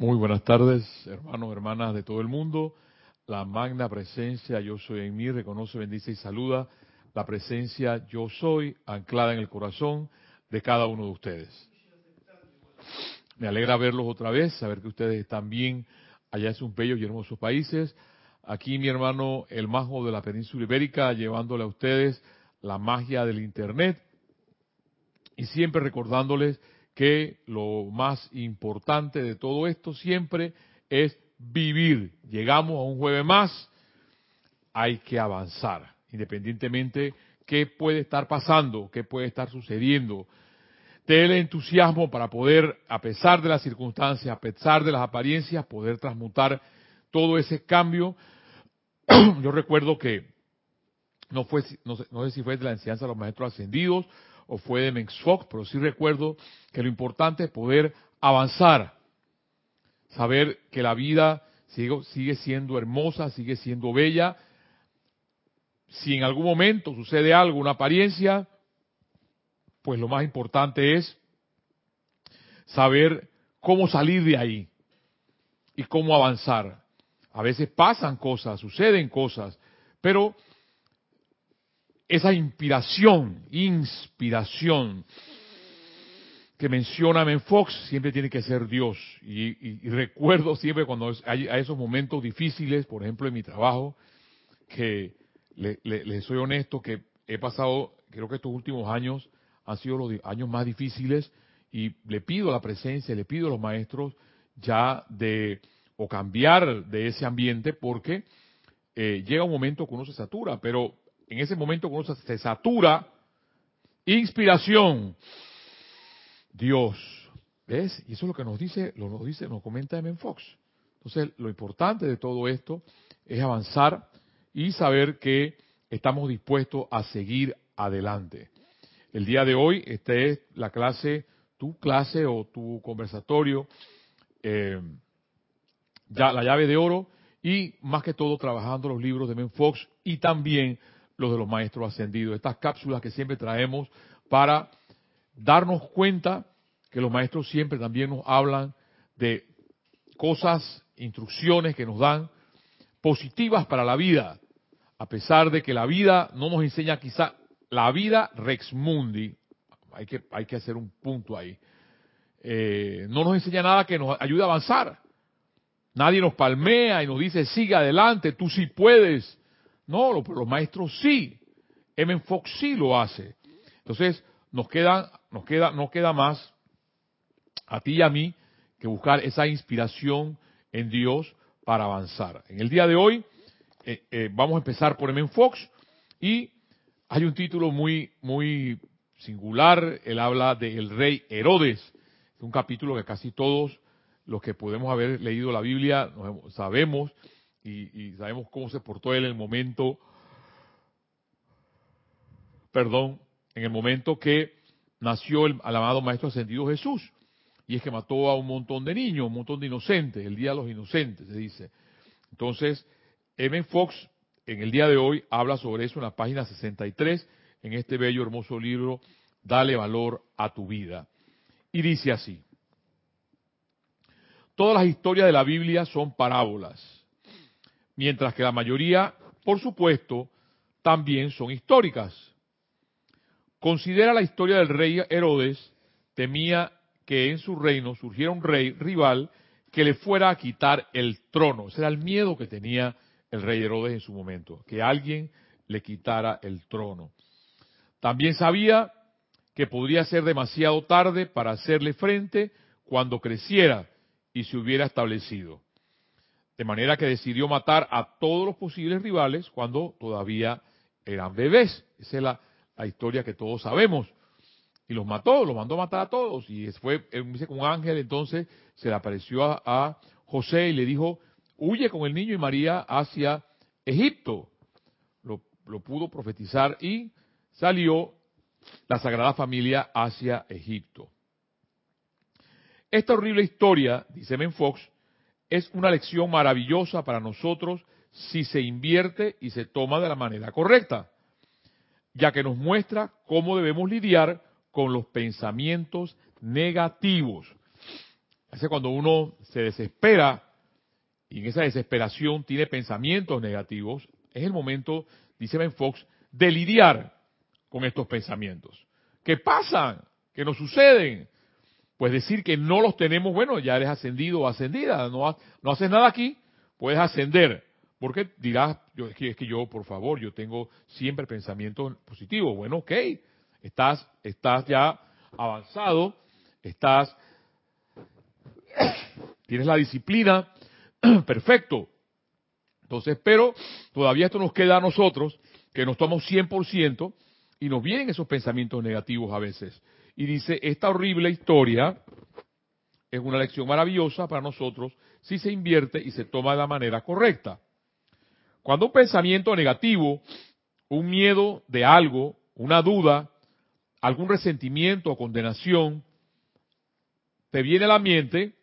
Muy buenas tardes, hermanos, hermanas de todo el mundo. La magna presencia yo soy en mí, reconoce, bendice y saluda la presencia yo soy anclada en el corazón de cada uno de ustedes. Me alegra verlos otra vez, saber que ustedes están bien allá en sus bellos y hermosos países. Aquí mi hermano, el majo de la península ibérica, llevándole a ustedes la magia del Internet y siempre recordándoles que lo más importante de todo esto siempre es vivir. Llegamos a un jueves más, hay que avanzar, independientemente qué puede estar pasando, qué puede estar sucediendo. Ten el entusiasmo para poder, a pesar de las circunstancias, a pesar de las apariencias, poder transmutar todo ese cambio. Yo recuerdo que no fue, no sé, no sé si fue de la enseñanza de los maestros ascendidos o fue de Menx Fox, pero sí recuerdo que lo importante es poder avanzar, saber que la vida sigue, sigue siendo hermosa, sigue siendo bella. Si en algún momento sucede algo, una apariencia, pues lo más importante es saber cómo salir de ahí y cómo avanzar. A veces pasan cosas, suceden cosas, pero esa inspiración, inspiración que menciona Men Fox siempre tiene que ser Dios. Y, recuerdo siempre cuando hay, esos momentos difíciles, por ejemplo en mi trabajo, que les le, soy honesto, que he pasado, creo que estos últimos años han sido los años más difíciles y le pido la presencia, le pido a los maestros ya de o cambiar de ese ambiente porque eh, llega un momento que uno se satura, pero en ese momento cuando se satura, inspiración, Dios. ¿Ves? Y eso es lo que nos dice, lo nos dice, nos comenta M. Fox. Entonces, lo importante de todo esto es avanzar y saber que estamos dispuestos a seguir adelante. El día de hoy, esta es la clase, tu clase o tu conversatorio, eh, la llave de oro y más que todo trabajando los libros de Men Fox y también los de los maestros ascendidos. Estas cápsulas que siempre traemos para darnos cuenta que los maestros siempre también nos hablan de cosas, instrucciones que nos dan positivas para la vida, a pesar de que la vida no nos enseña quizá la vida Rex Mundi, hay que, hay que hacer un punto ahí, eh, no nos enseña nada que nos ayude a avanzar. Nadie nos palmea y nos dice, sigue adelante, tú sí puedes, no, los, los maestros sí. M. Fox sí lo hace. Entonces, nos queda, nos queda, no queda más a ti y a mí que buscar esa inspiración en Dios para avanzar. En el día de hoy eh, eh, vamos a empezar por M. Fox y hay un título muy, muy singular. Él habla del rey Herodes. Es un capítulo que casi todos los que podemos haber leído la Biblia sabemos y, sabemos cómo se portó él en el momento, perdón, en el momento que nació el, amado Maestro Ascendido Jesús. Y es que mató a un montón de niños, un montón de inocentes, el Día de los Inocentes, se dice. Entonces, M. Fox, en el día de hoy, habla sobre eso en la página 63, en este bello, hermoso libro, Dale valor a tu vida. Y dice así, todas las historias de la Biblia son parábolas mientras que la mayoría, por supuesto, también son históricas. Considera la historia del rey Herodes, temía que en su reino surgiera un rey rival que le fuera a quitar el trono. Ese era el miedo que tenía el rey Herodes en su momento, que alguien le quitara el trono. También sabía que podría ser demasiado tarde para hacerle frente cuando creciera y se hubiera establecido. De manera que decidió matar a todos los posibles rivales cuando todavía eran bebés. Esa es la, historia que todos sabemos. Y los mató, los mandó a matar a todos. Y fue, dice, un ángel, entonces se le apareció a, José y le dijo, huye con el niño y María hacia Egipto. Lo, lo pudo profetizar y salió la Sagrada Familia hacia Egipto. Esta horrible historia, dice Menfox, es una lección maravillosa para nosotros si se invierte y se toma de la manera correcta, ya que nos muestra cómo debemos lidiar con los pensamientos negativos. Hace cuando uno se desespera y en esa desesperación tiene pensamientos negativos, es el momento, dice Ben Fox, de lidiar con estos pensamientos. ¿Qué pasan? ¿Qué nos suceden? Pues decir que no los tenemos, bueno, ya eres ascendido o ascendida, no, no haces nada aquí, puedes ascender. Porque dirás, yo, es, que, es que yo, por favor, yo tengo siempre pensamientos positivos. Bueno, ok, estás, estás ya avanzado, estás, tienes la disciplina, perfecto. Entonces, pero todavía esto nos queda a nosotros, que nos tomamos 100% y nos vienen esos pensamientos negativos a veces. Y dice, esta horrible historia es una lección maravillosa para nosotros si se invierte y se toma de la manera correcta. Cuando un pensamiento negativo, un miedo de algo, una duda, algún resentimiento o condenación te viene a la mente,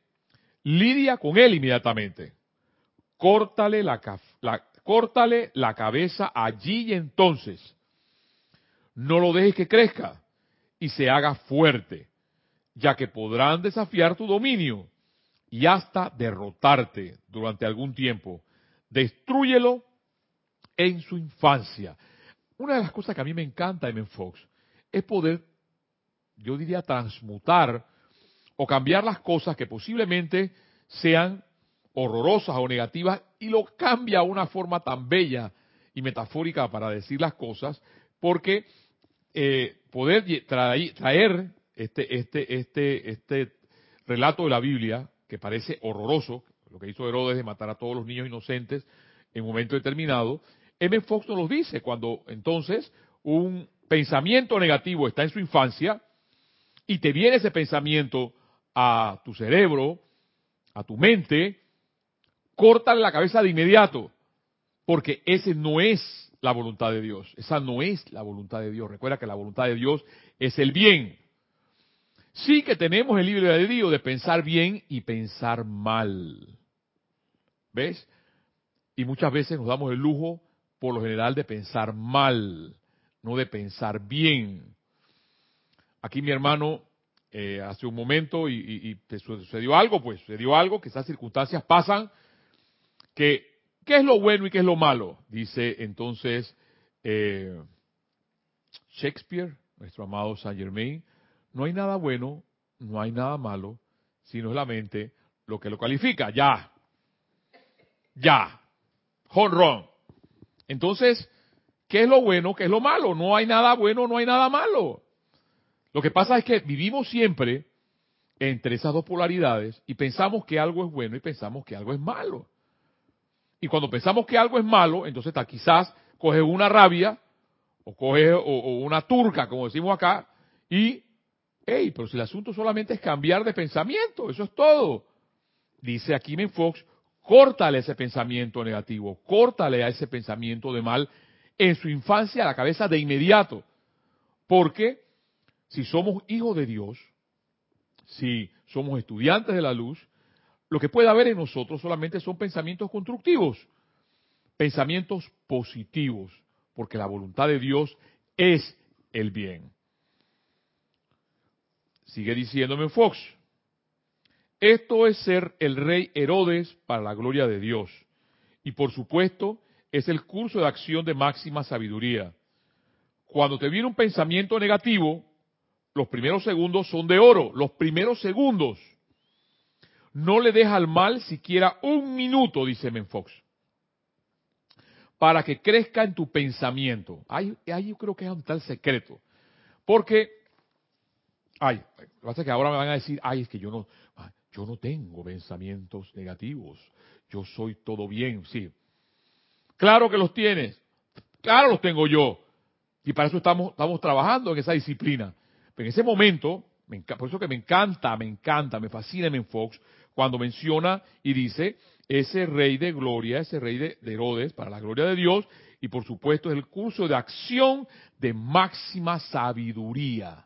lidia con él inmediatamente. Córtale la, la, córtale la cabeza allí y entonces. No lo dejes que crezca y se haga fuerte, ya que podrán desafiar tu dominio y hasta derrotarte durante algún tiempo. Destrúyelo en su infancia. Una de las cosas que a mí me encanta de Fox es poder, yo diría, transmutar o cambiar las cosas que posiblemente sean horrorosas o negativas y lo cambia a una forma tan bella y metafórica para decir las cosas, porque eh, poder traer, este, este, este, este relato de la Biblia, que parece horroroso, lo que hizo Herodes de matar a todos los niños inocentes en un momento determinado, M. Fox nos lo dice, cuando entonces un pensamiento negativo está en su infancia y te viene ese pensamiento a tu cerebro, a tu mente, córtale la cabeza de inmediato, porque ese no es la voluntad de Dios, esa no es la voluntad de Dios. Recuerda que la voluntad de Dios es el bien. Sí que tenemos el libre Dios de pensar bien y pensar mal. ¿Ves? Y muchas veces nos damos el lujo, por lo general, de pensar mal, no de pensar bien. Aquí mi hermano eh, hace un momento y, te sucedió algo, pues sucedió algo, que esas circunstancias pasan, que ¿qué es lo bueno y qué es lo malo? Dice entonces eh, Shakespeare, nuestro amado Saint Germain, no hay nada bueno, no hay nada malo, sino la mente lo que lo califica, ya, ya, honrón. Entonces, ¿qué es lo bueno, qué es lo malo? No hay nada bueno, no hay nada malo. Lo que pasa es que vivimos siempre entre esas dos polaridades y pensamos que algo es bueno y pensamos que algo es malo. Y cuando pensamos que algo es malo, entonces está, quizás coge una rabia o coge o, una turca, como decimos acá, y, hey, pero si el asunto solamente es cambiar de pensamiento, eso es todo. Dice aquí Men Fox, córtale ese pensamiento negativo, córtale a ese pensamiento de mal en su infancia a la cabeza de inmediato. Porque si somos hijos de Dios, si somos estudiantes de la luz, lo que puede haber en nosotros solamente son pensamientos constructivos, pensamientos positivos, porque la voluntad de Dios es el bien. Sigue diciéndome Fox, esto es ser el rey Herodes para la gloria de Dios. Y por supuesto, es el curso de acción de máxima sabiduría. Cuando te viene un pensamiento negativo, los primeros segundos son de oro, los primeros segundos. No le deja al mal siquiera un minuto, dice Menfox, para que crezca en tu pensamiento. Ahí, ahí yo creo que es un tal secreto. Porque, ay, lo que pasa es que ahora me van a decir, ay, es que yo no, yo no tengo pensamientos negativos, yo soy todo bien, sí. Claro que los tienes, claro los tengo yo. Y para eso estamos, estamos trabajando en esa disciplina en ese momento, por eso que me encanta, me encanta, me fascina en Fox, cuando menciona y dice, ese rey de gloria, ese rey de, Herodes, para la gloria de Dios, y por supuesto es el curso de acción de máxima sabiduría,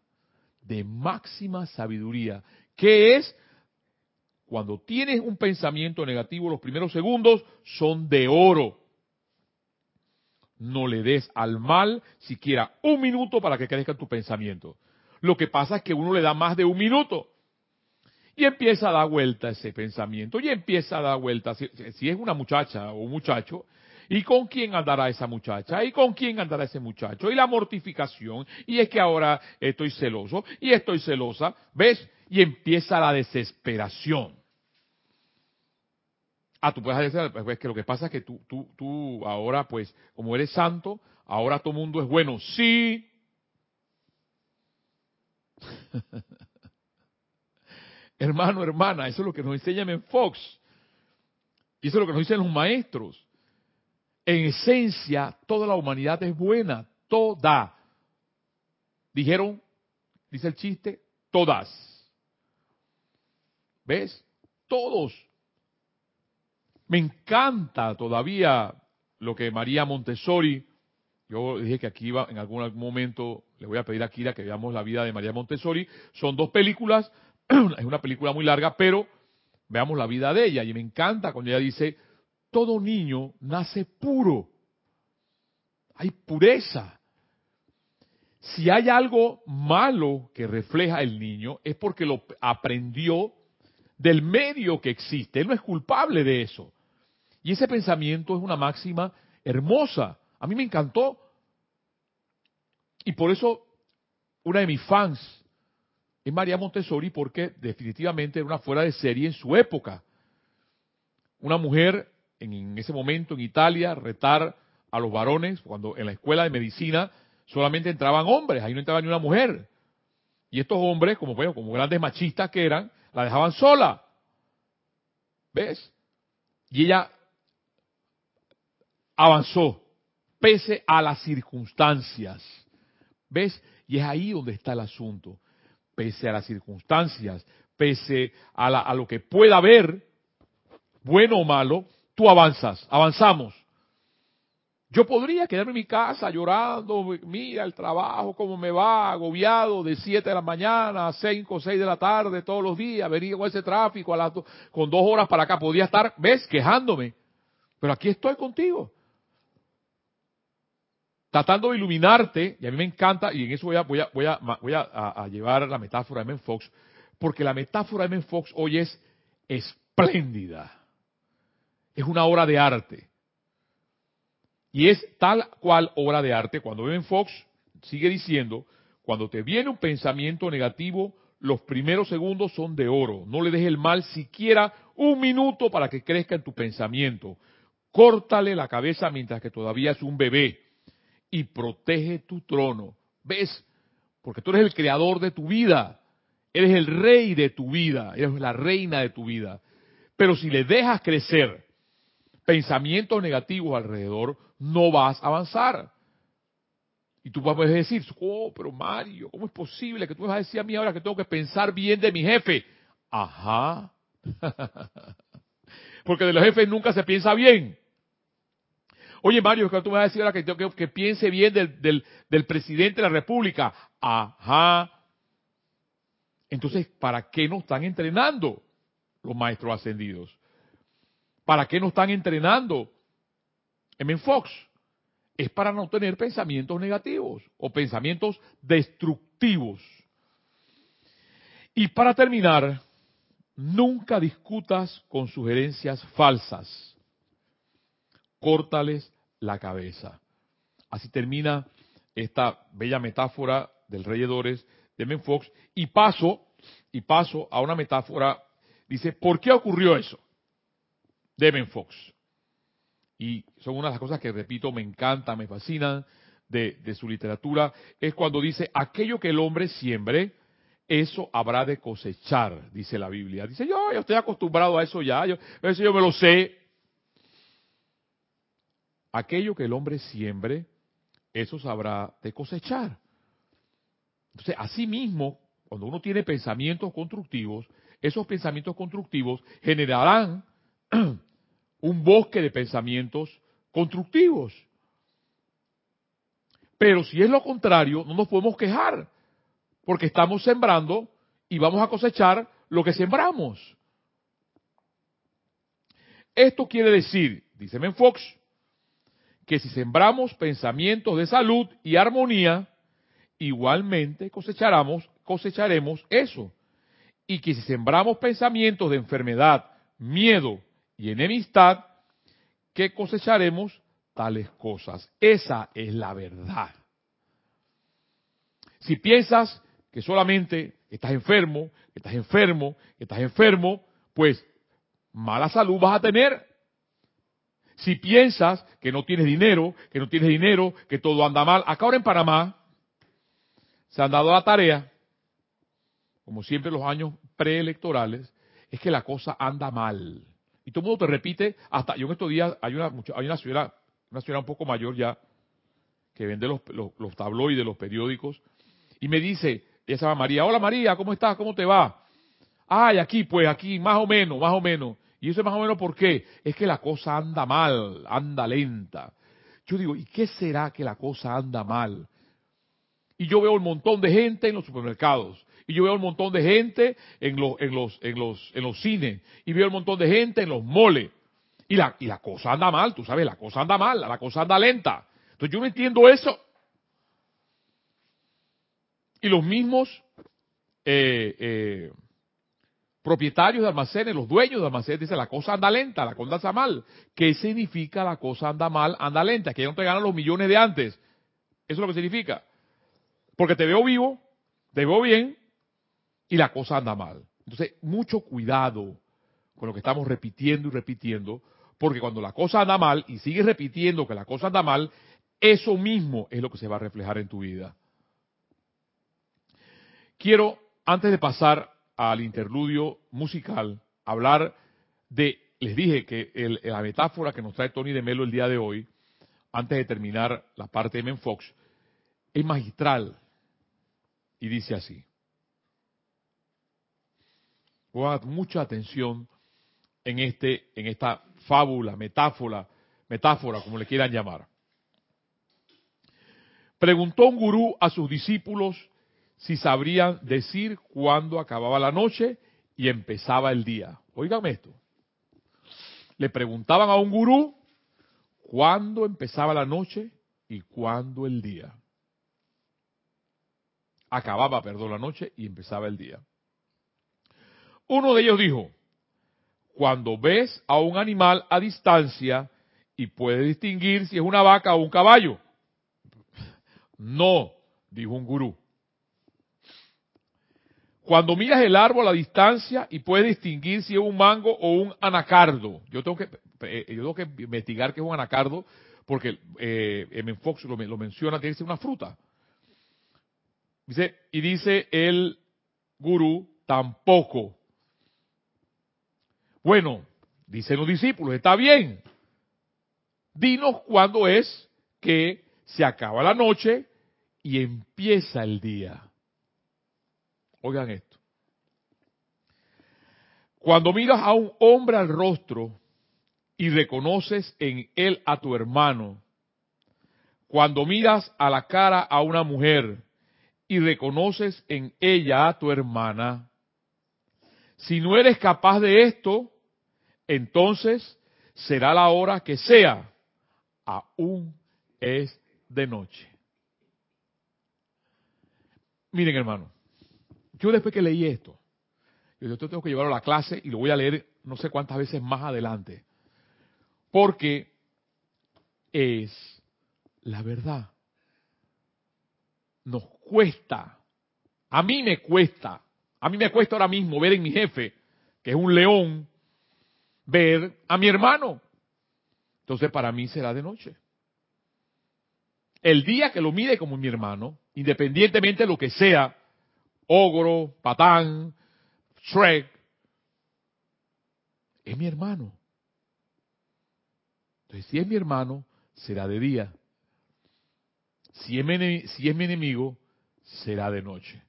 de máxima sabiduría, que es cuando tienes un pensamiento negativo, los primeros segundos son de oro. No le des al mal siquiera un minuto para que crezca tu pensamiento. Lo que pasa es que uno le da más de un minuto. Y empieza a dar vuelta ese pensamiento, y empieza a dar vuelta, si, es una muchacha o un muchacho, ¿Y con quién andará esa muchacha? ¿Y con quién andará ese muchacho? Y la mortificación. Y es que ahora estoy celoso. Y estoy celosa. ¿Ves? Y empieza la desesperación. Ah, tú puedes decir, pues que lo que pasa es que tú, tú, tú ahora, pues, como eres santo, ahora todo mundo es bueno. Sí. Hermano, hermana, eso es lo que nos enseñan en Fox. Y eso es lo que nos dicen los maestros en esencia, toda la humanidad es buena, toda. Dijeron, dice el chiste, todas. ¿Ves? Todos. Me encanta todavía lo que María Montessori, yo dije que aquí iba en algún momento, le voy a pedir a Kira que veamos la vida de María Montessori. Son dos películas, es una película muy larga, pero veamos la vida de ella. Y me encanta cuando ella dice, todo niño nace puro. Hay pureza. Si hay algo malo que refleja el niño, es porque lo aprendió del medio que existe. Él no es culpable de eso. Y ese pensamiento es una máxima hermosa. A mí me encantó. Y por eso una de mis fans es María Montessori porque definitivamente era una fuera de serie en su época. Una mujer en ese momento en Italia retar a los varones, cuando en la escuela de medicina solamente entraban hombres, ahí no entraba ni una mujer. Y estos hombres, como bueno, como grandes machistas que eran, la dejaban sola. ¿Ves? Y ella avanzó, pese a las circunstancias. ¿Ves? Y es ahí donde está el asunto. Pese a las circunstancias, pese a, a lo que pueda haber, bueno o malo, tú avanzas, avanzamos. Yo podría quedarme en mi casa llorando, mira el trabajo, cómo me va, agobiado de 7 de la mañana a 5 o 6 de la tarde todos los días, venía con ese tráfico a las con dos horas para acá, podía estar, ves, quejándome. Pero aquí estoy contigo. Tratando de iluminarte, y a mí me encanta, y en eso voy a, voy a, voy a, llevar la metáfora de Men Fox, porque la metáfora de Men Fox hoy es espléndida es una obra de arte. Y es tal cual obra de arte. Cuando Ben Fox sigue diciendo, cuando te viene un pensamiento negativo, los primeros segundos son de oro. No le dejes el mal siquiera un minuto para que crezca en tu pensamiento. Córtale la cabeza mientras que todavía es un bebé y protege tu trono. ¿Ves? Porque tú eres el creador de tu vida. Eres el rey de tu vida. Eres la reina de tu vida. Pero si le dejas crecer pensamientos negativos alrededor, no vas a avanzar. Y tú puedes decir, oh, pero Mario, ¿cómo es posible que tú me vas a decir a mí ahora que tengo que pensar bien de mi jefe? Ajá. Porque de los jefes nunca se piensa bien. Oye, Mario, que tú me vas a decir ahora que tengo que, piense bien del, del, del presidente de la República. Ajá. Entonces, ¿para qué nos están entrenando los maestros ascendidos? ¿Para qué nos están entrenando? En Fox es para no tener pensamientos negativos o pensamientos destructivos. Y para terminar, nunca discutas con sugerencias falsas. Córtales la cabeza. Así termina esta bella metáfora del Rey de de Fox. Y paso, y paso a una metáfora, dice, ¿por qué ocurrió eso? Devin Fox. Y son una de las cosas que, repito, me encantan, me fascinan de, su literatura, es cuando dice, aquello que el hombre siembre, eso habrá de cosechar, dice la Biblia. Dice, yo, estoy acostumbrado a eso ya, yo, eso yo me lo sé. Aquello que el hombre siembre, eso sabrá de cosechar. Entonces, así mismo, cuando uno tiene pensamientos constructivos, esos pensamientos constructivos generarán un bosque de pensamientos constructivos. Pero si es lo contrario, no nos podemos quejar, porque estamos sembrando y vamos a cosechar lo que sembramos. Esto quiere decir, dice Fox, que si sembramos pensamientos de salud y armonía, igualmente cosecharemos, eso. y que si sembramos pensamientos de enfermedad, miedo y enemistad, que cosecharemos tales cosas. Esa es la verdad. Si piensas que solamente estás enfermo, estás enfermo, estás enfermo, pues mala salud vas a tener. Si piensas que no tienes dinero, que no tienes dinero, que todo anda mal, acá ahora en Panamá se han dado la tarea, como siempre los años preelectorales, es que la cosa anda mal. Y todo el mundo te repite, hasta yo en estos días hay una, hay una señora, una señora un poco mayor ya, que vende los, los, los tabloides, los periódicos, y me dice, ella se llama María, hola María, ¿cómo estás? ¿Cómo te va? Ay, aquí, pues aquí, más o menos, más o menos. Y eso es más o menos por qué. Es que la cosa anda mal, anda lenta. Yo digo, ¿y qué será que la cosa anda mal? Y yo veo un montón de gente en los supermercados. Y yo veo un montón de gente en los, en los, en los, en los cines. Y veo un montón de gente en los moles. Y la, y la cosa anda mal, tú sabes, la cosa anda mal, la cosa anda lenta. Entonces yo no entiendo eso. Y los mismos eh, eh, propietarios de almacenes, los dueños de almacenes, dicen la cosa anda lenta, la cosa anda mal. ¿Qué significa la cosa anda mal, anda lenta? Que ya no te ganan los millones de antes. Eso es lo que significa. Porque te veo vivo, te veo bien y la cosa anda mal. Entonces, mucho cuidado con lo que estamos repitiendo y repitiendo, porque cuando la cosa anda mal y sigues repitiendo que la cosa anda mal, eso mismo es lo que se va a reflejar en tu vida. Quiero, antes de pasar al interludio musical, hablar de, les dije que la metáfora que nos trae Tony de Melo el día de hoy, antes de terminar la parte de Men Fox, es magistral y dice así. Pongan mucha atención en este, en esta fábula, metáfora, metáfora, como le quieran llamar. Preguntó un gurú a sus discípulos si sabrían decir cuándo acababa la noche y empezaba el día. Óigame esto. Le preguntaban a un gurú cuándo empezaba la noche y cuándo el día. Acababa, perdón, la noche y empezaba el día. Uno de ellos dijo, cuando ves a un animal a distancia y puedes distinguir si es una vaca o un caballo. No, dijo un gurú. Cuando miras el árbol a distancia y puedes distinguir si es un mango o un anacardo. Yo tengo que, eh, yo tengo que investigar es un anacardo porque eh, M. Fox lo, lo menciona, tiene que ser una fruta. Dice, y dice el gurú, tampoco. Bueno, dicen los discípulos, está bien. Dinos cuándo es que se acaba la noche y empieza el día. Oigan esto. Cuando miras a un hombre al rostro y reconoces en él a tu hermano, cuando miras a la cara a una mujer y reconoces en ella a tu hermana, si no eres capaz de esto, entonces será la hora que sea, aún es de noche. Miren hermano, yo después que leí esto, yo tengo que llevarlo a la clase y lo voy a leer no sé cuántas veces más adelante. Porque es la verdad. Nos cuesta, a mí me cuesta, a mí me cuesta ahora mismo ver en mi jefe, que es un león, ver a mi hermano. Entonces para mí será de noche. El día que lo mide como mi hermano, independientemente de lo que sea, Ogro, Patán, Shrek, es mi hermano. Entonces, si es mi hermano, será de día. Si es mi, enemigo, será de noche.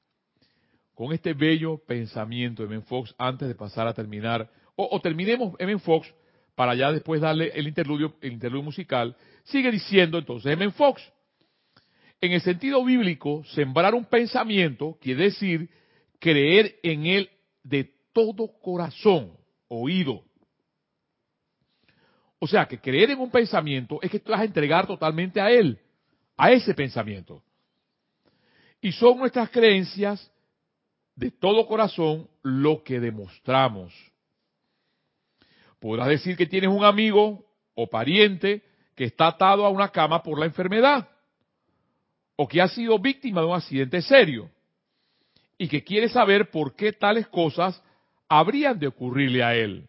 Con este bello pensamiento de Ben Fox, antes de pasar a terminar, o, terminemos M. Fox para ya después darle el interludio, el interludio musical, sigue diciendo entonces M. Fox, en el sentido bíblico, sembrar un pensamiento quiere decir creer en él de todo corazón, oído. O sea, que creer en un pensamiento es que tú vas a entregar totalmente a él, a ese pensamiento. Y son nuestras creencias de todo corazón lo que demostramos. Podrás decir que tienes un amigo o pariente que está atado a una cama por la enfermedad o que ha sido víctima de un accidente serio y que quiere saber por qué tales cosas habrían de ocurrirle a él.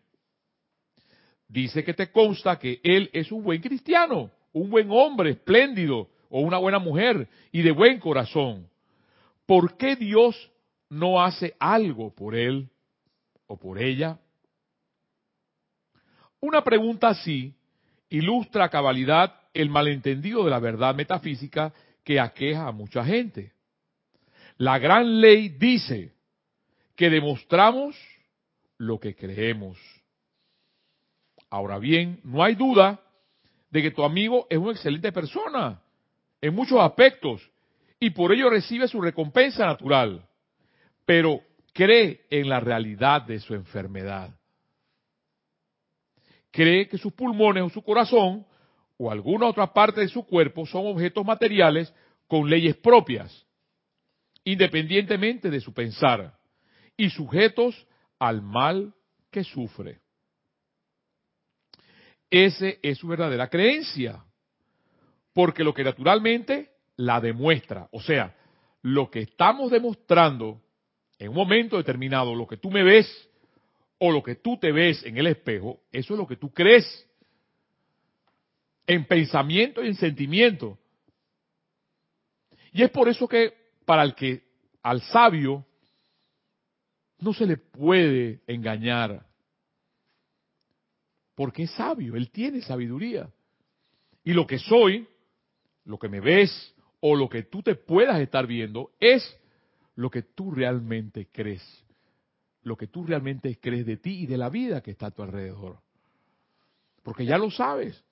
Dice que te consta que él es un buen cristiano, un buen hombre espléndido o una buena mujer y de buen corazón. ¿Por qué Dios no hace algo por él o por ella? Una pregunta así ilustra a cabalidad el malentendido de la verdad metafísica que aqueja a mucha gente. La gran ley dice que demostramos lo que creemos. Ahora bien, no hay duda de que tu amigo es una excelente persona en muchos aspectos y por ello recibe su recompensa natural, pero cree en la realidad de su enfermedad cree que sus pulmones o su corazón o alguna otra parte de su cuerpo son objetos materiales con leyes propias, independientemente de su pensar, y sujetos al mal que sufre. Esa es su verdadera creencia, porque lo que naturalmente la demuestra, o sea, lo que estamos demostrando en un momento determinado, lo que tú me ves o lo que tú te ves en el espejo, eso es lo que tú crees. En pensamiento y en sentimiento. Y es por eso que para el que al sabio no se le puede engañar. Porque es sabio, él tiene sabiduría. Y lo que soy, lo que me ves o lo que tú te puedas estar viendo es lo que tú realmente crees lo que tú realmente crees de ti y de la vida que está a tu alrededor. Porque ya lo sabes.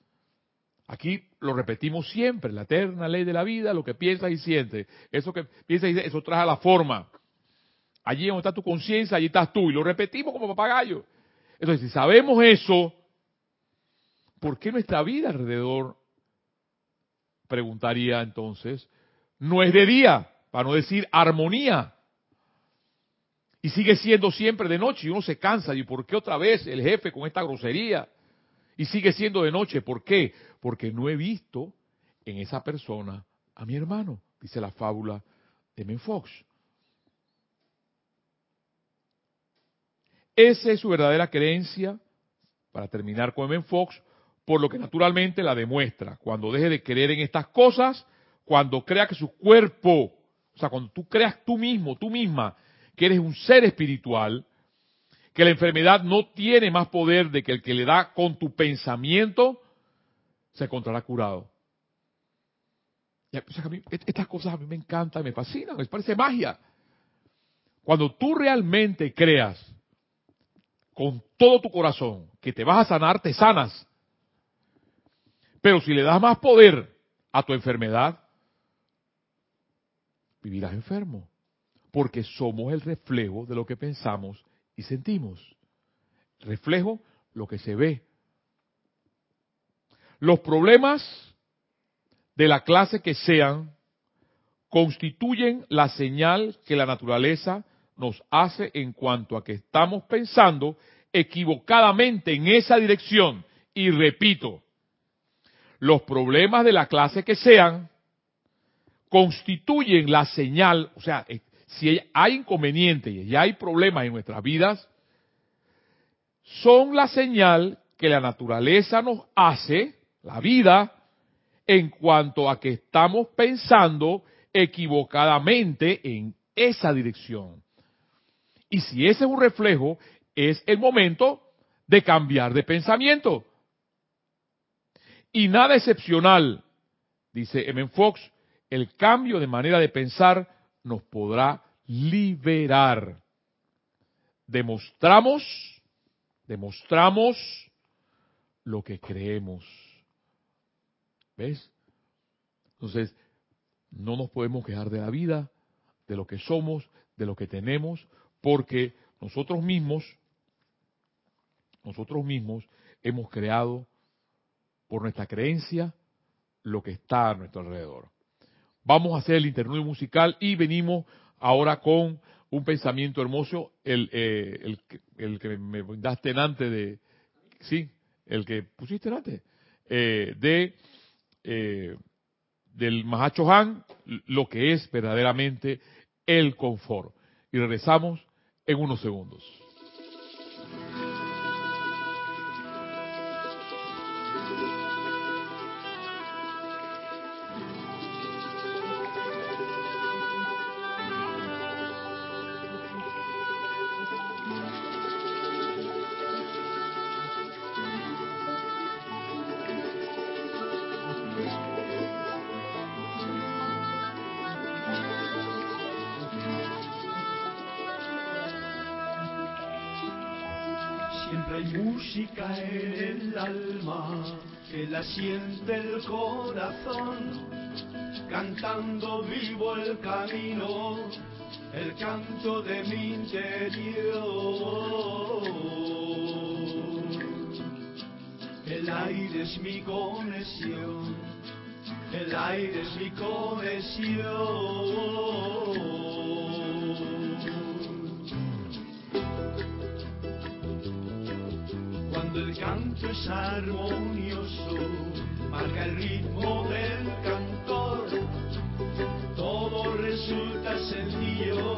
Aquí lo repetimos siempre, la eterna ley de la vida, lo que piensas y sientes. Eso que piensas y sientes, eso trae a la forma. Allí donde está tu conciencia, allí estás tú. Y lo repetimos como papagayo. Entonces, si sabemos eso, ¿por qué nuestra vida alrededor, preguntaría entonces, no es de día, para no decir armonía? Y sigue siendo siempre de noche y uno se cansa. ¿Y por qué otra vez el jefe con esta grosería? Y sigue siendo de noche. ¿Por qué? Porque no he visto en esa persona a mi hermano, dice la fábula de Menfox. Esa es su verdadera creencia, para terminar con Menfox, por lo que naturalmente la demuestra. Cuando deje de creer en estas cosas, cuando crea que su cuerpo, o sea, cuando tú creas tú mismo, tú misma, que eres un ser espiritual, que la enfermedad no tiene más poder de que el que le da con tu pensamiento, se encontrará curado. estas cosas a mí me encantan, me fascinan, me parece magia. Cuando tú realmente creas con todo tu corazón que te vas a sanar, te sanas. Pero si le das más poder a tu enfermedad, vivirás enfermo porque somos el reflejo de lo que pensamos y sentimos. Reflejo lo que se ve. Los problemas de la clase que sean constituyen la señal que la naturaleza nos hace en cuanto a que estamos pensando equivocadamente en esa dirección. Y repito, los problemas de la clase que sean constituyen la señal, o sea, si hay inconvenientes y hay problemas en nuestras vidas, son la señal que la naturaleza nos hace, la vida, en cuanto a que estamos pensando equivocadamente en esa dirección. Y si ese es un reflejo, es el momento de cambiar de pensamiento. Y nada excepcional, dice M. Fox, el cambio de manera de pensar nos podrá liberar. Demostramos, demostramos lo que creemos. ¿Ves? Entonces, no nos podemos quejar de la vida, de lo que somos, de lo que tenemos, porque nosotros mismos, nosotros mismos hemos creado por nuestra creencia lo que está a nuestro alrededor. Vamos a hacer el interludio musical y venimos ahora con un pensamiento hermoso, el, eh, el, que me daste antes de, sí, el que pusiste antes, eh, de eh, del Mahacho Han, lo que es verdaderamente el confort. Y regresamos en unos segundos. Siente el corazón, cantando vivo el camino, el canto de mi interior. El aire es mi conexión, el aire es mi conexión. Es armonioso, marca el ritmo del cantor. Todo resulta sencillo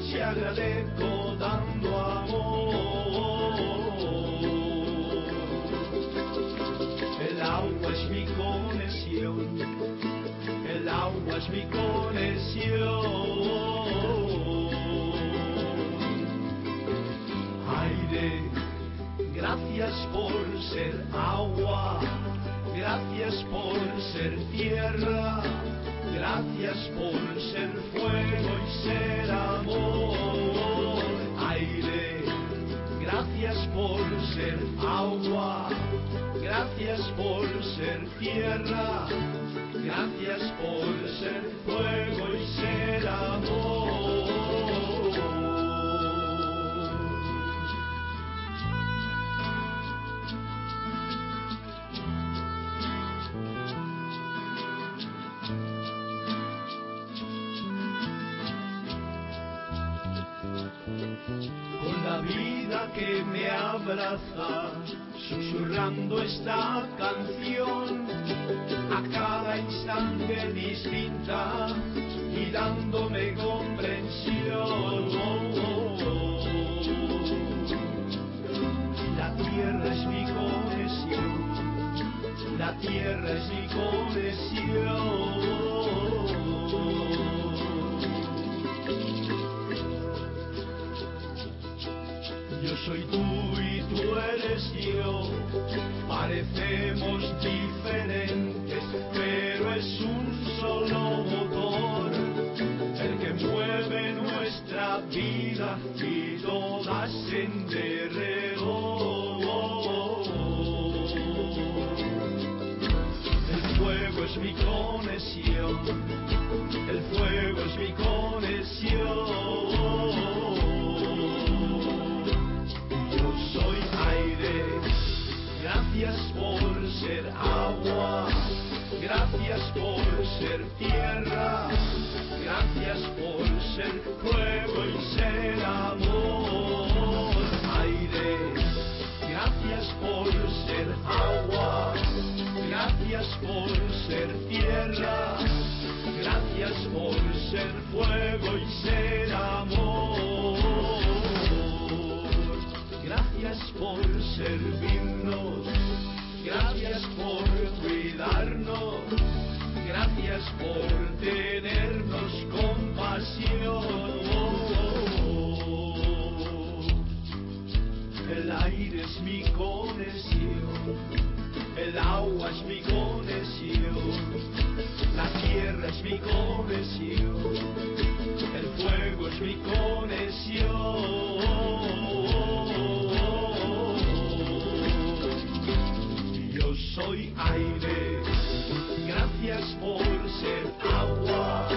si agradezco dando amor. El agua es mi conexión, el agua es mi conexión. Gracias por ser agua, gracias por ser tierra, gracias por ser fuego y ser amor. Aire, gracias por ser agua, gracias por ser tierra, gracias por ser fuego y ser amor. Abraza, susurrando esta canción a cada instante distinta y dándome comprensión. La tierra es mi conexión, la tierra es mi conexión. Soy tú y tú eres yo. Parecemos diferentes, pero es un solo motor el que mueve nuestra vida y todas en derredor. El fuego es mi conexión, ser tierra, gracias por ser fuego y ser amor. Aire, gracias por ser agua, gracias por ser tierra, gracias por ser fuego y ser amor. Gracias por servirnos, gracias por cuidarnos, por tenernos compasión. El aire es mi conexión, el agua es mi conexión, la tierra es mi conexión, el fuego es mi conexión. soy aire. Ser agua,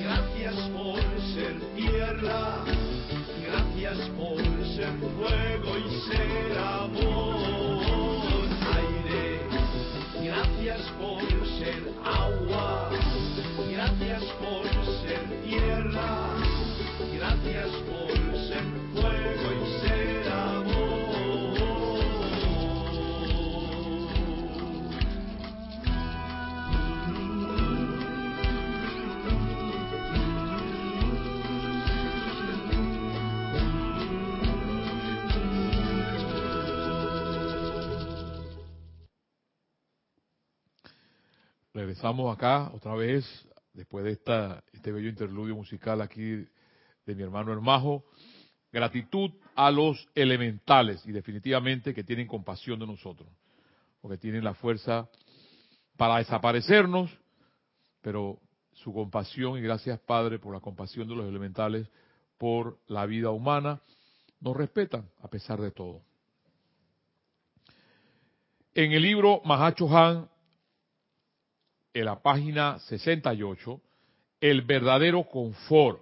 gracias por ser tierra, gracias por ser fuego y ser amor. Aire, gracias por ser agua, regresamos acá otra vez, después de esta, este bello interludio musical aquí de mi hermano Hermajo. Gratitud a los elementales y definitivamente que tienen compasión de nosotros, porque tienen la fuerza para desaparecernos, pero su compasión y gracias Padre por la compasión de los elementales por la vida humana, nos respetan a pesar de todo. En el libro Mahacho Han, en la página 68, el verdadero confort,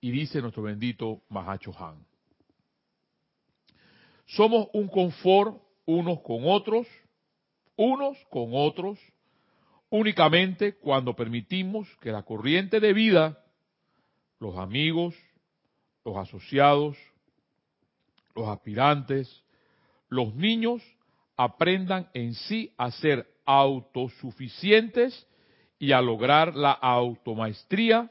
y dice nuestro bendito Mahacho Han. Somos un confort unos con otros, unos con otros, únicamente cuando permitimos que la corriente de vida, los amigos, los asociados, los aspirantes, los niños aprendan en sí a ser autosuficientes y a lograr la automaestría,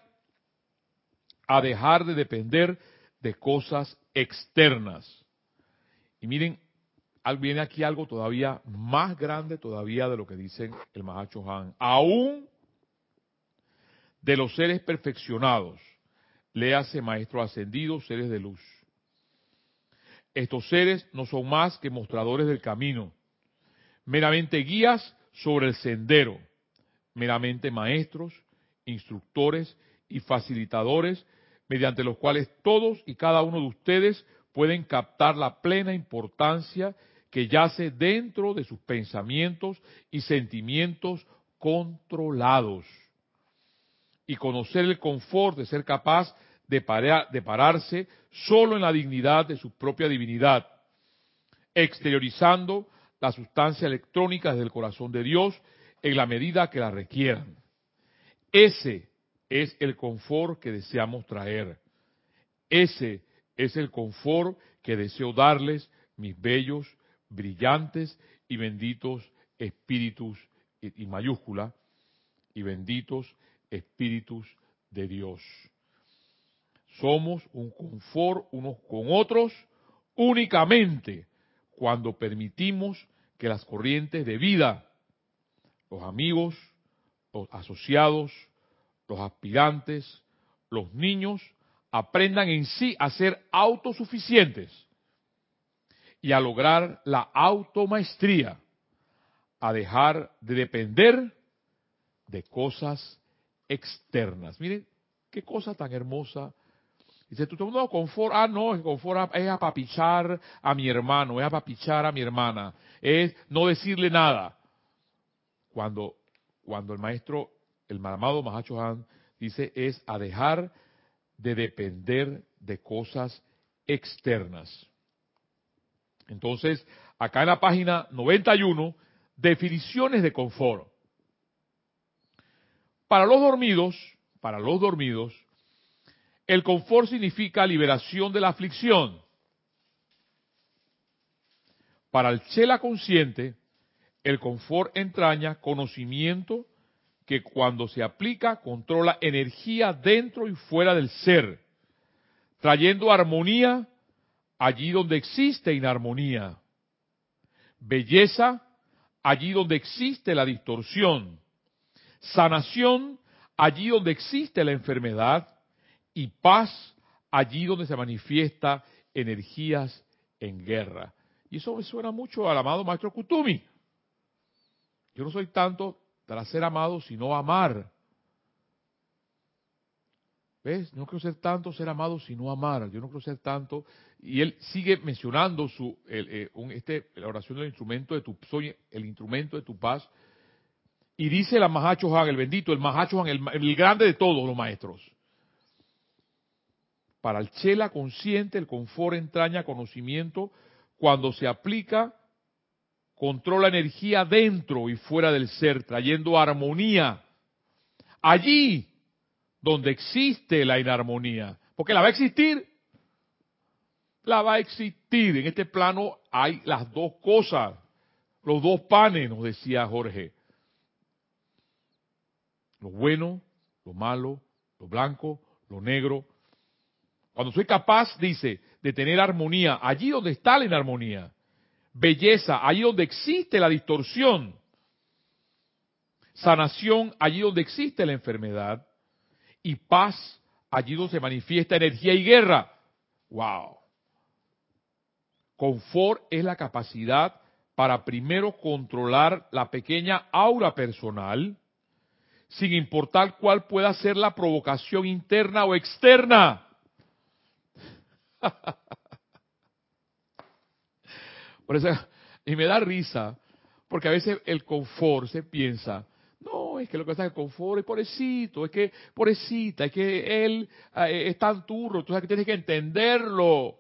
a dejar de depender de cosas externas. Y miren, viene aquí algo todavía más grande todavía de lo que dicen el Mahacho Han. Aún de los seres perfeccionados, léase maestros ascendidos, seres de luz. Estos seres no son más que mostradores del camino, meramente guías sobre el sendero, meramente maestros, instructores y facilitadores mediante los cuales todos y cada uno de ustedes pueden captar la plena importancia que yace dentro de sus pensamientos y sentimientos controlados. Y conocer el confort de ser capaz de, pararse solo en la dignidad de su propia divinidad, exteriorizando la sustancia electrónica desde el corazón de Dios en la medida que la requieran. Ese es el confort que deseamos traer. Ese es el confort que deseo darles, mis bellos, brillantes y benditos espíritus, y, mayúscula, y benditos espíritus de Dios. Somos un confort unos con otros únicamente cuando permitimos que las corrientes de vida, los amigos, los asociados, los aspirantes, los niños, aprendan en sí a ser autosuficientes y a lograr la automaestría, a dejar de depender de cosas externas. Miren, qué cosa tan hermosa Dice, tú no, confort, ah, no, confort es apapichar a mi hermano, es apapichar a mi hermana, es no decirle nada. Cuando, cuando el maestro, el amado Mahacho Han, dice, es a dejar de depender de cosas externas. Entonces, acá en la página 91, definiciones de confort. Para los dormidos, para los dormidos, el confort significa liberación de la aflicción. Para el chela consciente, el confort entraña conocimiento que cuando se aplica controla energía dentro y fuera del ser, trayendo armonía allí donde existe inarmonía, belleza allí donde existe la distorsión, sanación allí donde existe la enfermedad, y paz allí donde se manifiesta energías en guerra. Y eso me suena mucho al amado Maestro Kutumi. Yo no soy tanto para ser amado, sino amar. ¿Ves? No quiero ser tanto ser amado, sino amar. Yo no quiero ser tanto. Y él sigue mencionando su, eh, este, la oración del instrumento de tu, soy el instrumento de tu paz. Y dice la Mahacho el bendito, el Mahacho el, el grande de todos los maestros. Para el chela consciente, el confort entraña conocimiento cuando se aplica, controla energía dentro y fuera del ser, trayendo armonía. Allí donde existe la inarmonía, porque la va a existir, la va a existir. En este plano hay las dos cosas, los dos panes, nos decía Jorge. Lo bueno, lo malo, lo blanco, lo negro, cuando soy capaz, dice, de tener armonía, allí donde está la inarmonía, belleza, allí donde existe la distorsión, sanación allí donde existe la enfermedad y paz allí donde se manifiesta energía y guerra. ¡Wow! Confort es la capacidad para primero controlar la pequeña aura personal, sin importar cuál pueda ser la provocación interna o externa. Por eso, y me da risa, porque a veces el confort se piensa, no, es que lo que pasa es que el confort es pobrecito, es que pobrecita, es que él eh, es tan turro, entonces que tienes que entenderlo.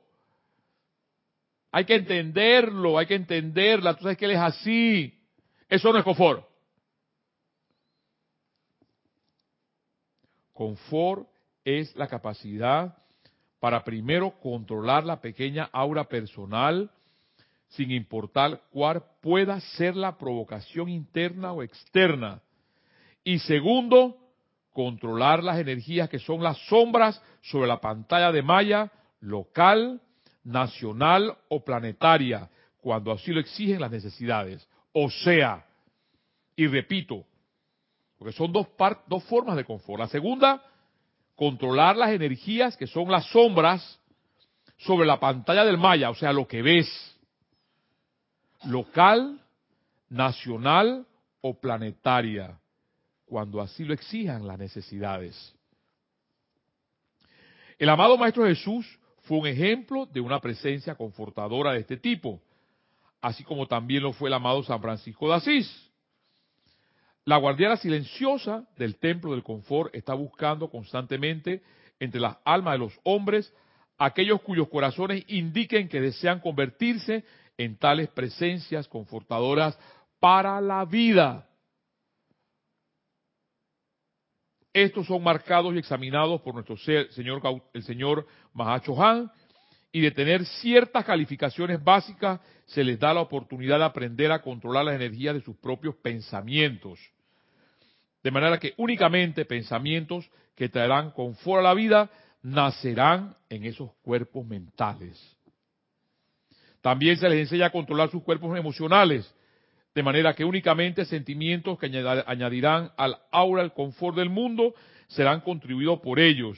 Hay que entenderlo, hay que entenderla, tú sabes que él es así. Eso no es confort. Confort es la capacidad para primero controlar la pequeña aura personal, sin importar cuál pueda ser la provocación interna o externa. Y segundo, controlar las energías que son las sombras sobre la pantalla de malla local, nacional o planetaria, cuando así lo exigen las necesidades. O sea, y repito, porque son dos, dos formas de confort. La segunda, controlar las energías que son las sombras sobre la pantalla del maya, o sea, lo que ves local, nacional o planetaria, cuando así lo exijan las necesidades. El amado Maestro Jesús fue un ejemplo de una presencia confortadora de este tipo, así como también lo fue el amado San Francisco de Asís. La guardiana silenciosa del templo del confort está buscando constantemente entre las almas de los hombres aquellos cuyos corazones indiquen que desean convertirse en tales presencias confortadoras para la vida. Estos son marcados y examinados por nuestro señor, el señor Mahacho Han, y de tener ciertas calificaciones básicas se les da la oportunidad de aprender a controlar las energías de sus propios pensamientos. De manera que únicamente pensamientos que traerán confort a la vida nacerán en esos cuerpos mentales. También se les enseña a controlar sus cuerpos emocionales, de manera que únicamente sentimientos que añadirán al aura el confort del mundo serán contribuidos por ellos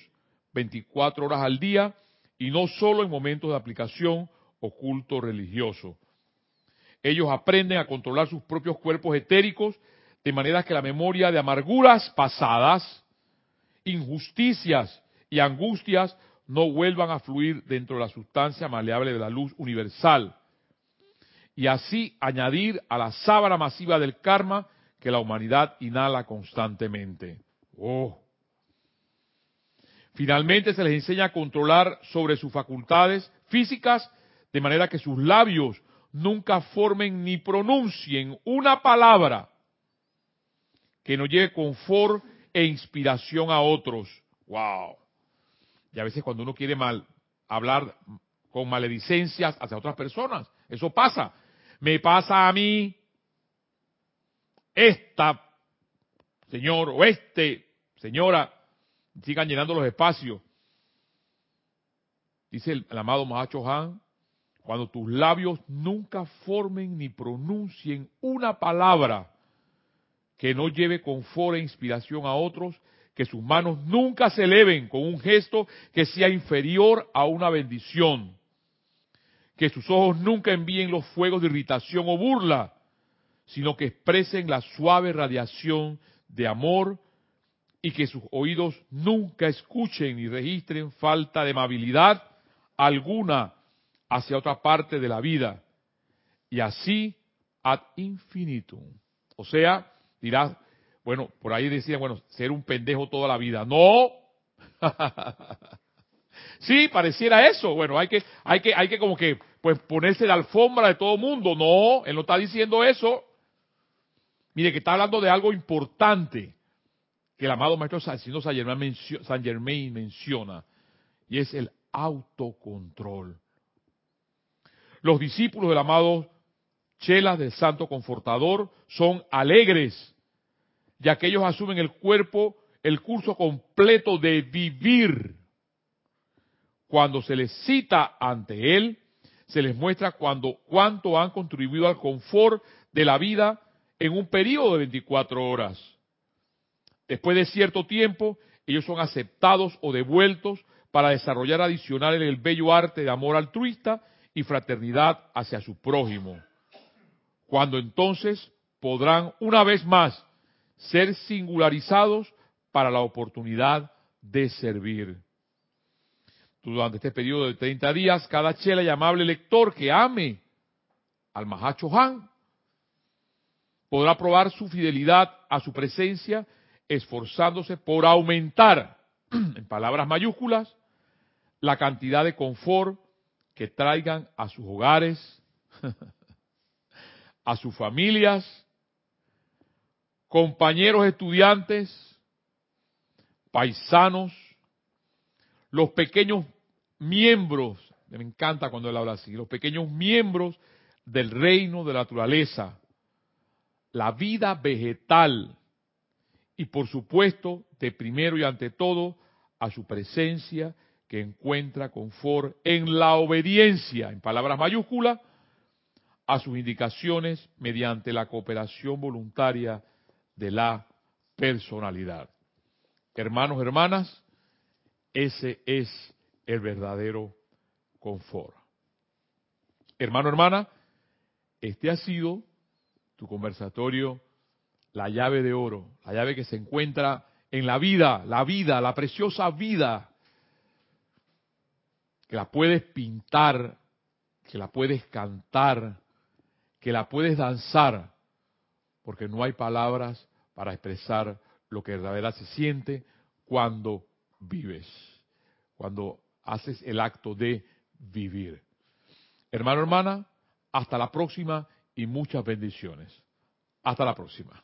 24 horas al día y no solo en momentos de aplicación o culto religioso. Ellos aprenden a controlar sus propios cuerpos etéricos de manera que la memoria de amarguras pasadas, injusticias y angustias no vuelvan a fluir dentro de la sustancia maleable de la luz universal. Y así añadir a la sábana masiva del karma que la humanidad inhala constantemente. Oh. Finalmente se les enseña a controlar sobre sus facultades físicas de manera que sus labios nunca formen ni pronuncien una palabra que no lleve confort e inspiración a otros. Wow. Y a veces cuando uno quiere mal hablar con maledicencias hacia otras personas, eso pasa. Me pasa a mí esta señor o este señora, sigan llenando los espacios. Dice el, amado Mahacho Han, cuando tus labios nunca formen ni pronuncien una palabra que no lleve confort e inspiración a otros, que sus manos nunca se eleven con un gesto que sea inferior a una bendición, que sus ojos nunca envíen los fuegos de irritación o burla, sino que expresen la suave radiación de amor y que sus oídos nunca escuchen ni registren falta de amabilidad alguna hacia otra parte de la vida. Y así ad infinitum. O sea, dirás, bueno, por ahí decían, bueno, ser un pendejo toda la vida. No. sí, pareciera eso. Bueno, hay que, hay que, hay que como que, pues ponerse la alfombra de todo mundo. No, él no está diciendo eso. Mire, que está hablando de algo importante que el amado maestro San Germain, San Germain menciona, y es el autocontrol. Los discípulos del amado Chelas del Santo Confortador son alegres ya que ellos asumen el cuerpo, el curso completo de vivir. Cuando se les cita ante él, se les muestra cuando, cuánto han contribuido al confort de la vida en un periodo de 24 horas. Después de cierto tiempo, ellos son aceptados o devueltos para desarrollar adicional el bello arte de amor altruista y fraternidad hacia su prójimo. Cuando entonces podrán una vez más ser singularizados para la oportunidad de servir. Durante este periodo de 30 días, cada chela y amable lector que ame al Mahacho Han podrá probar su fidelidad a su presencia esforzándose por aumentar, en palabras mayúsculas, la cantidad de confort que traigan a sus hogares, a sus familias, compañeros estudiantes, paisanos, los pequeños miembros, me encanta cuando él habla así, los pequeños miembros del reino de la naturaleza, la vida vegetal y por supuesto, de primero y ante todo, a su presencia que encuentra confort en la obediencia, en palabras mayúsculas, a sus indicaciones mediante la cooperación voluntaria de la personalidad. Hermanos, hermanas, ese es el verdadero confort. Hermano, hermana, este ha sido tu conversatorio, la llave de oro, la llave que se encuentra en la vida, la vida, la preciosa vida, que la puedes pintar, que la puedes cantar, que la puedes danzar, porque no hay palabras para expresar lo que de verdad se siente cuando vives, cuando haces el acto de vivir. Hermano, hermana, hasta la próxima y muchas bendiciones. Hasta la próxima.